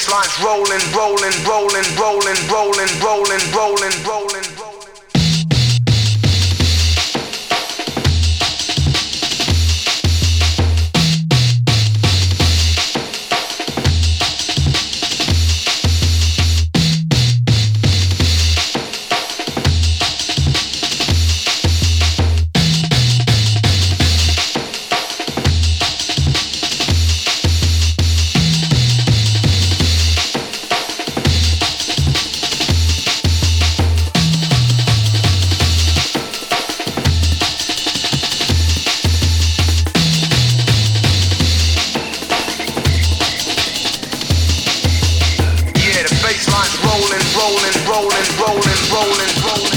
bass lines rolling, rolling, rolling, rolling, rolling, rolling, rolling, rolling. rolling, rolling, rolling.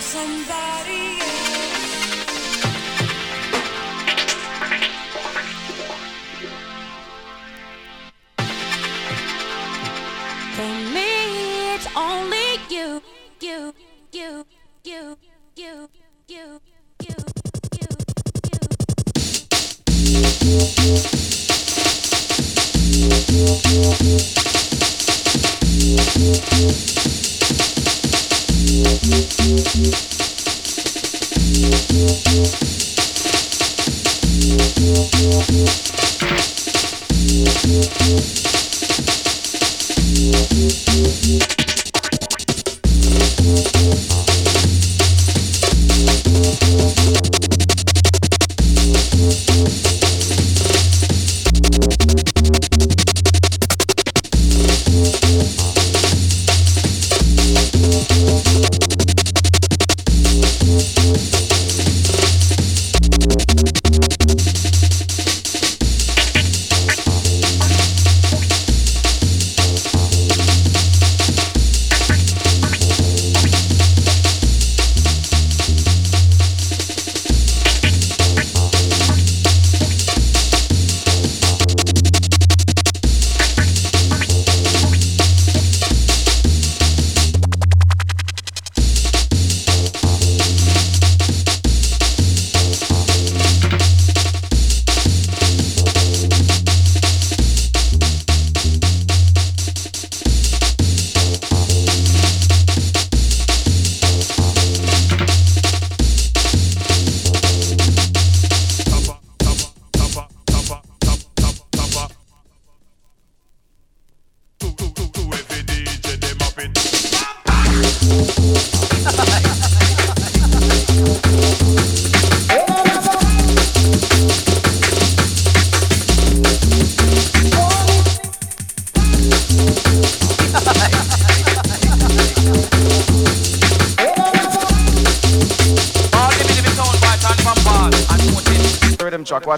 somebody else.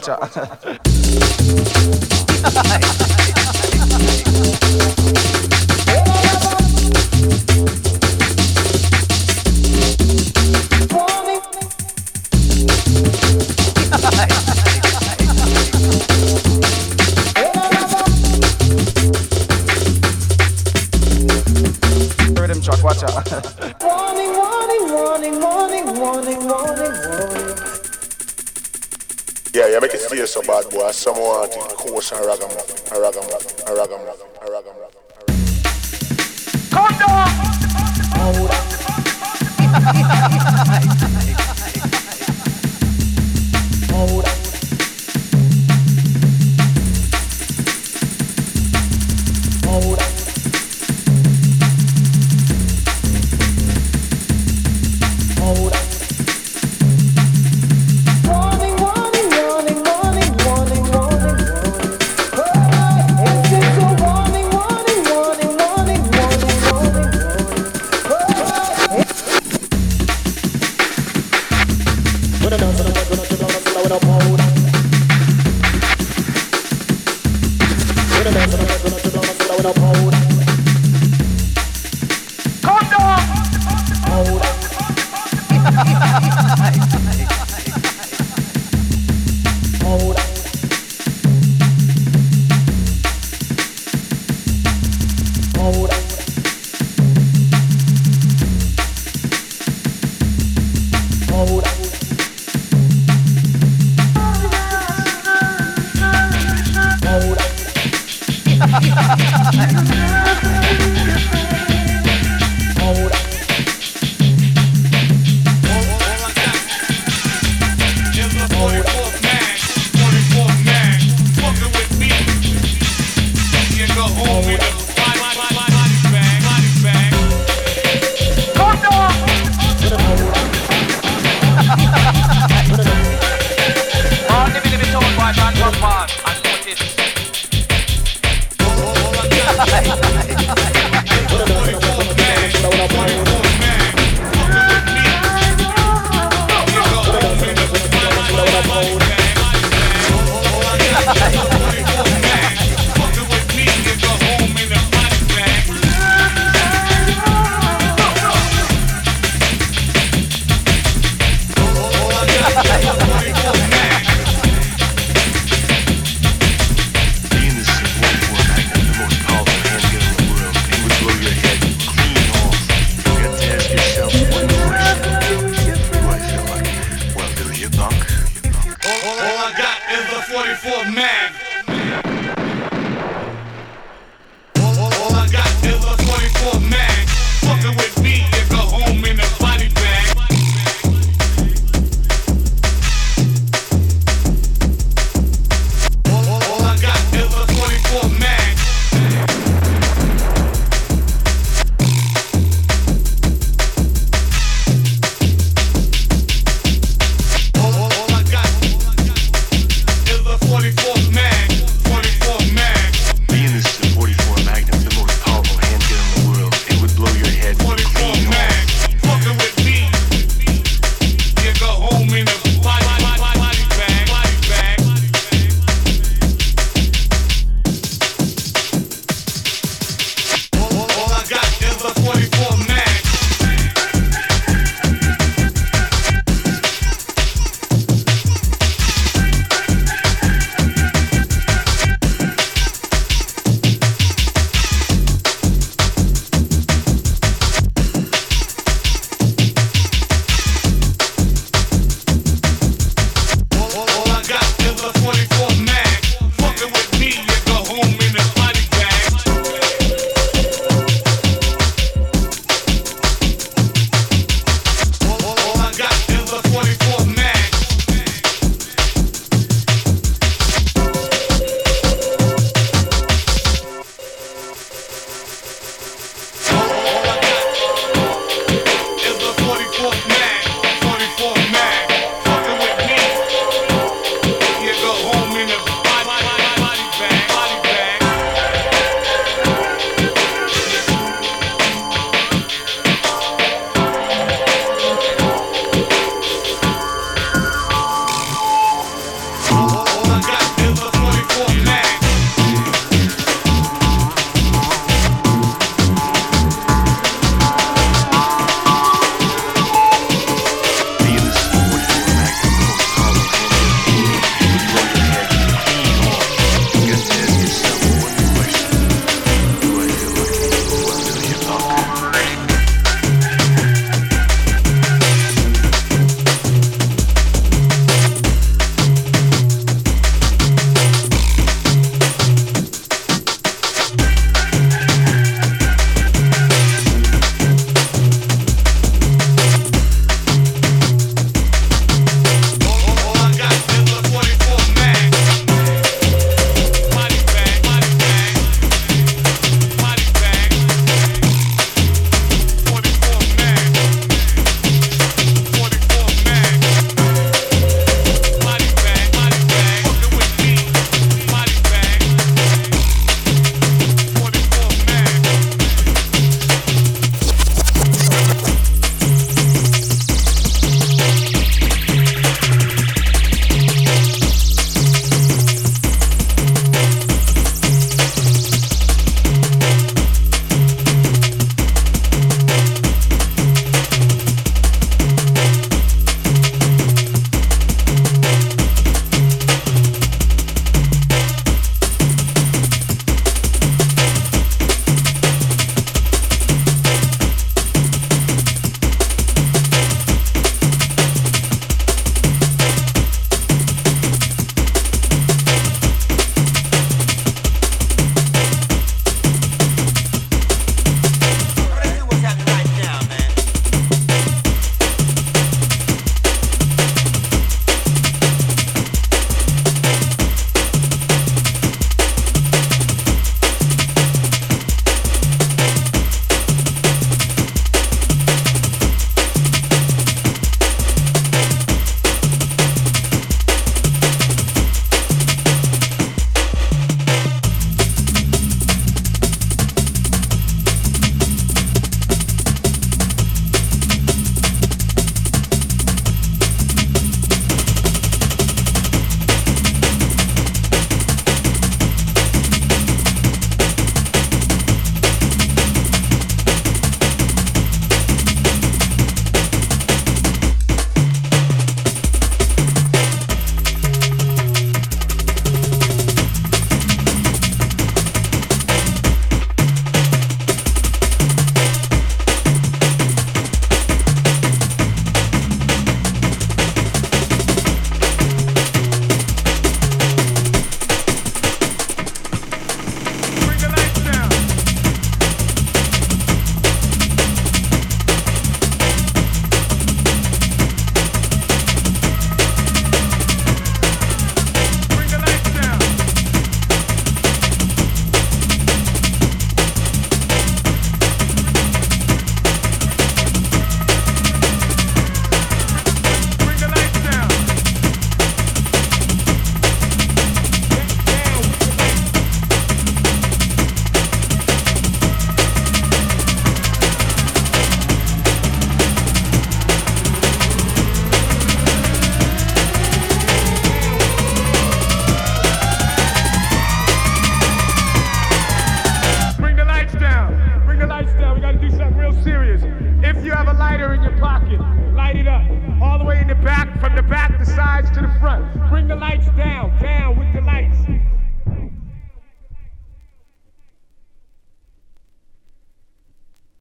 ちゃ。Well, I someone to and ragamuffin, a ragamuffin, a ragamuffin, a ragamuffin. Come down! On. Oh,